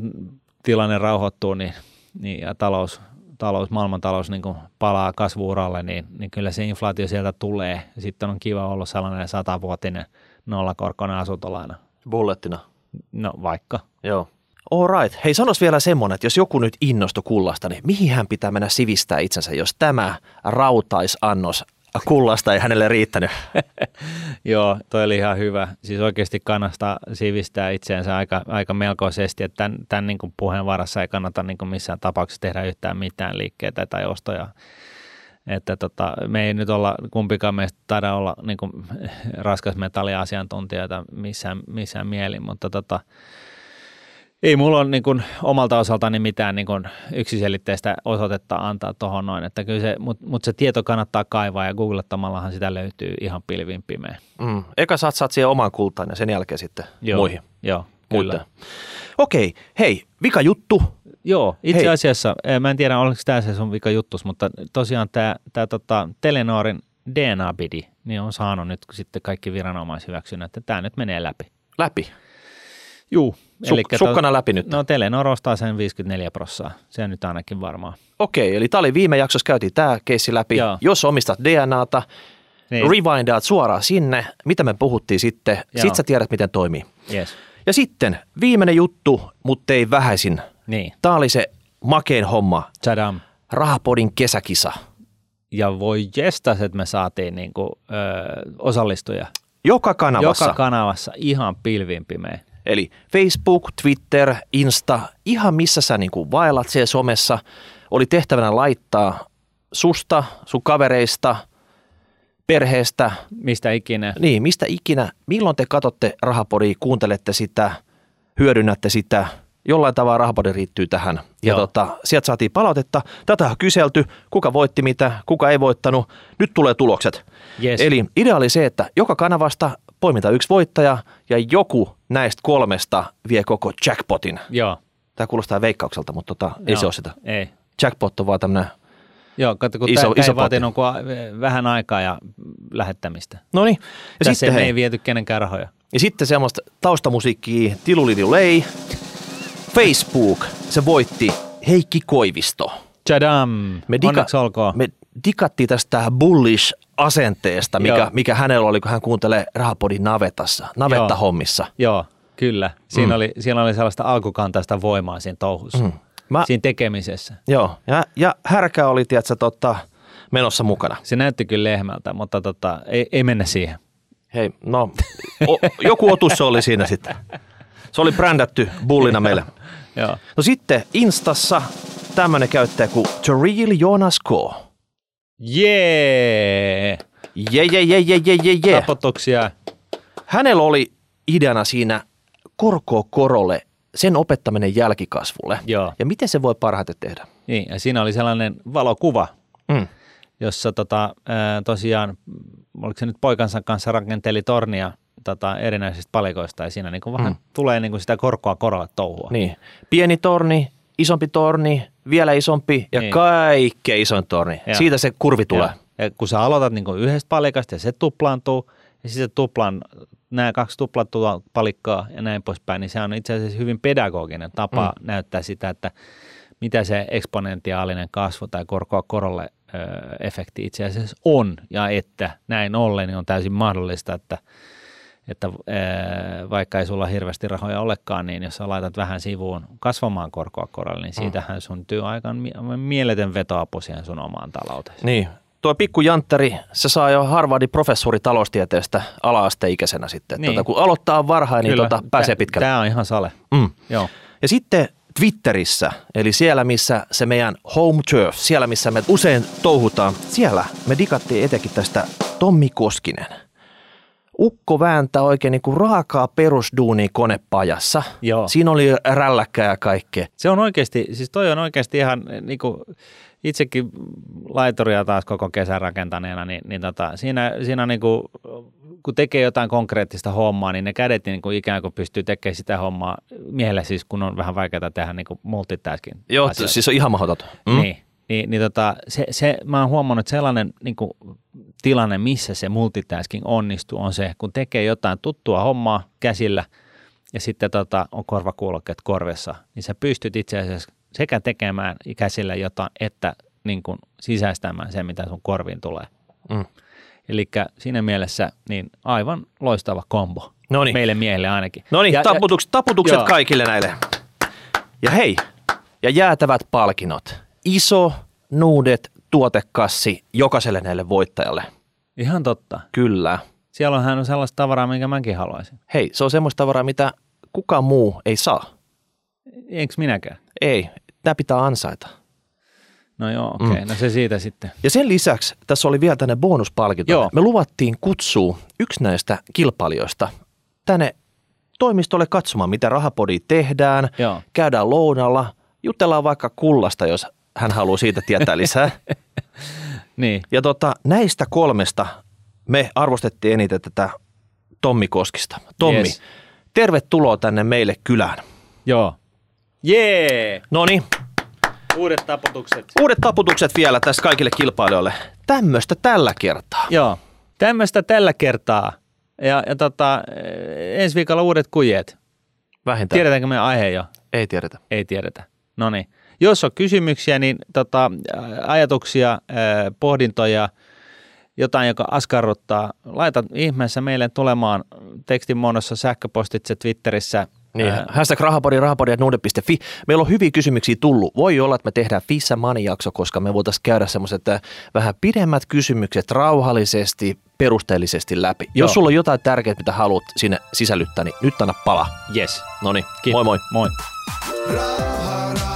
tilanne rauhoittuu niin, niin, ja talous, talous, maailmantalous niin kuin palaa kasvuuralle, niin, niin kyllä se inflaatio sieltä tulee. Sitten on kiva olla sellainen satavuotinen nollakorkoinen asuntolaina. Bullettina. No vaikka. Joo. All right. Hei, sanos vielä semmonen, että jos joku nyt innostu kullasta, niin mihin hän pitää mennä sivistää itsensä, jos tämä rautaisannos kullasta ei hänelle riittänyt. Joo, toi oli ihan hyvä. Siis oikeasti kannattaa sivistää itseensä aika, aika melkoisesti, että tämän, tämän niin puheen varassa ei kannata niin missään tapauksessa tehdä yhtään mitään liikkeitä tai ostoja. Että tota, me ei nyt olla, kumpikaan meistä taida olla niin kuin, raskasmetalliasiantuntijoita missään, missään mielin, mutta tota, ei mulla ole niin kuin, omalta osaltani mitään niin kuin, yksiselitteistä osoitetta antaa tuohon noin, että kyllä se, mutta mut se tieto kannattaa kaivaa ja googlettamallahan sitä löytyy ihan pilvin pimeä. Mm. Eka saat, saat siihen oman kultaan ja sen jälkeen sitten joo, muihin. Joo, kyllä. Okei, hei, vika juttu. Joo, itse Hei. asiassa, eh, mä en tiedä oliko tämä se sun vika juttus, mutta tosiaan tämä, tämä tota, Telenorin DNA-bidi niin on saanut nyt sitten kaikki viranomaishyväksynnät, että tämä nyt menee läpi. Läpi? Juu. Suk- elikkä sukkana to, läpi nyt? No Telenor ostaa sen 54 prossaa, se on nyt ainakin varmaa. Okei, eli tämä oli viime jaksossa, käytiin tämä keissi läpi. Joo. Jos omistat DNAta, niin. rewindaat suoraan sinne, mitä me puhuttiin sitten, Joo. sit sä tiedät miten toimii. Yes. Ja sitten viimeinen juttu, mutta ei vähäisin. Niin. Tämä oli se makein homma. Tadam. Rahapodin kesäkisa. Ja voi jestas, että me saatiin niinku, ö, osallistuja. Joka kanavassa. Joka kanavassa ihan pilvin pimeä. Eli Facebook, Twitter, Insta, ihan missä sä niinku vaellat siellä somessa, oli tehtävänä laittaa susta, sun kavereista, perheestä, Mistä ikinä. niin mistä ikinä, milloin te katsotte Rahapodia, kuuntelette sitä, hyödynnätte sitä, jollain tavalla Rahapodi riittyy tähän. Ja Joo. tota, sieltä saatiin palautetta, tätä on kyselty, kuka voitti mitä, kuka ei voittanut, nyt tulee tulokset. Yes. Eli idea oli se, että joka kanavasta poimitaan yksi voittaja ja joku näistä kolmesta vie koko jackpotin. Joo. Tämä kuulostaa veikkaukselta, mutta tota, ei Joo. se ole sitä. Ei. Jackpot on vaan tämmöinen, Joo, katso, kun Iso- iso, tämä iso ei a- vähän aikaa ja lähettämistä. no niin. Ja Tässä sitten, me hei, ei viety kenenkään rahoja. ja sitten semmoista taustamusiikkia, tilulidulei, Facebook, se voitti Heikki Koivisto. Chadam! Me, dika- Onneksi olkoon. me dikattiin tästä bullish-asenteesta, mikä, Joo. mikä hänellä oli, kun hän kuuntelee Rahapodin navetassa, navettahommissa. Joo, kyllä. Siinä, Mm. oli, siinä oli sellaista alkukantaista voimaa siinä touhussa. Mm. Mä, Siinä tekemisessä. joo, ja, ja härkä oli, tiedätkö, tota, menossa mukana. Se näytti kyllä lehmältä, mutta tota, ei, ei mennä siihen. Hei, no, o, joku otus se oli siinä sitten. Se oli brändätty bullina meille. Joo. No sitten Instassa tämmöinen käyttäjä kuin The Real Jonas K. Jee! Je, je, je, je, je, je, je. Tapotuksia. Hänellä oli ideana siinä korkoa korolle sen opettaminen jälkikasvulle. Joo. Ja miten se voi parhaiten tehdä? Niin, ja siinä oli sellainen valokuva, Mm. jossa tota, tosiaan, oliko se nyt poikansa kanssa rakenteli tornia tota, erinäisistä palikoista, ja siinä niin kuin vähän Mm. tulee niin kuin sitä korkoa korolle touhua. Niin. Pieni torni, isompi torni, vielä isompi ja Niin. kaikkein isoin torni. Joo. Siitä se kurvi tulee. Ja, ja kun sä aloitat niin kuin yhdestä palikasta ja se tuplaantuu, ja sitten tuplan, nämä kaksi tuplattua palikkaa ja näin poispäin, niin se on itse asiassa hyvin pedagoginen tapa mm. näyttää sitä, että mitä se eksponentiaalinen kasvu tai korkoa korolle ö, efekti itse asiassa on, ja että näin ollen niin on täysin mahdollista, että että vaikka ei sulla hirveästi rahoja olekaan, niin jos sä laitat vähän sivuun kasvamaan korkoa korolle, niin siitähän syntyy aika mie- mieletön vetoapu siihen sun omaan talouteen. Niin. Tuo pikku jantteri, se saa jo Harvardin professori taloustieteestä ala-asteikäisenä sitten. Niin. Niin. Tota, kun aloittaa varhain, niin tota, pääsee pitkälle. Tämä on ihan sale. Mm. Joo. Ja sitten Twitterissä, eli siellä missä se meidän home turf, siellä missä me usein touhutaan, siellä me digattiin etenkin tästä Tommi Koskinen. Ukko vääntää oikein niin kuin raakaa perusduunia konepajassa. Joo. Siinä oli rälläkkää ja kaikkea. Se on oikeasti, siis toi on oikeasti ihan niin kuin itsekin laituria taas koko kesän rakentaneena, niin, niin tota, siinä, siinä niin kuin, kun tekee jotain konkreettista hommaa, niin ne kädet niin kuin ikään kuin pystyy tekemään sitä hommaa miehelle siis, kun on vähän vaikeaa tehdä niin kuin multitasking Joo, asioita. siis on ihan mahdotonta. Mm. Niin, niin, niin tota, se, se, mä oon huomannut, että sellainen niin kuin, tilanne, missä se multitasking onnistuu, on se, kun tekee jotain tuttua hommaa käsillä ja sitten tota, on korvakuulokkeet korvessa, niin sä pystyt itse asiassa sekä tekemään käsillä jotain, että niin kuin, sisäistämään sen, mitä sun korviin tulee. Mm. Eli siinä mielessä niin aivan loistava kombo. Noniin. Meille miehille ainakin. No niin, taputukset, taputukset Joo. kaikille näille. Ja hei, ja jäätävät palkinnot. Iso, nuudet, tuotekassi jokaiselle näille voittajalle. Ihan totta. Kyllä. Siellä on hän sellaista tavaraa, minkä mäkin haluaisin. Hei, se on semmoista tavaraa, mitä kukaan muu ei saa. Eikö minäkään? Ei, tämä pitää ansaita. No joo, okei. Okay. Mm. No se siitä sitten. Ja sen lisäksi tässä oli vielä tänne bonuspalkinto. Joo. Me luvattiin kutsua yksi näistä kilpailijoista tänne toimistolle katsomaan, mitä rahapodi tehdään. Joo. Käydään lounalla, jutellaan vaikka kullasta, jos hän haluaa siitä tietää lisää. Niin. Ja tota, näistä kolmesta me arvostettiin eniten tätä Tommi Koskista. Tommi, Yes. tervetuloa tänne meille kylään. Joo. Jee! No niin, Uudet taputukset. uudet taputukset vielä tässä kaikille kilpailijoille. Tämmöistä tällä kertaa. Joo. Tämmöistä tällä kertaa. Ja, ja tota, eh, ensi viikolla uudet kujet. Vähintään. Tiedetäänkö me aihe jo? Ei tiedetä. Ei tiedetä. No niin. Jos on kysymyksiä, niin tota, ajatuksia, pohdintoja, jotain, joka askarruttaa, laita ihmeessä meille tulemaan tekstin muodossa sähköpostitse Twitterissä. Niin, hashtag rahapodi, rahapodi ja nuude.fi. Meillä on hyviä kysymyksiä tullut. Voi olla, että me tehdään Fissa Money-jakso, koska me voitaisiin käydä semmoiset äh, vähän pidemmät kysymykset rauhallisesti, perusteellisesti läpi. Joo. Jos sulla on jotain tärkeää, mitä haluat sinne sisällyttää, niin nyt anna pala. Yes. No niin, Kiitos. moi moi. Moi. Raha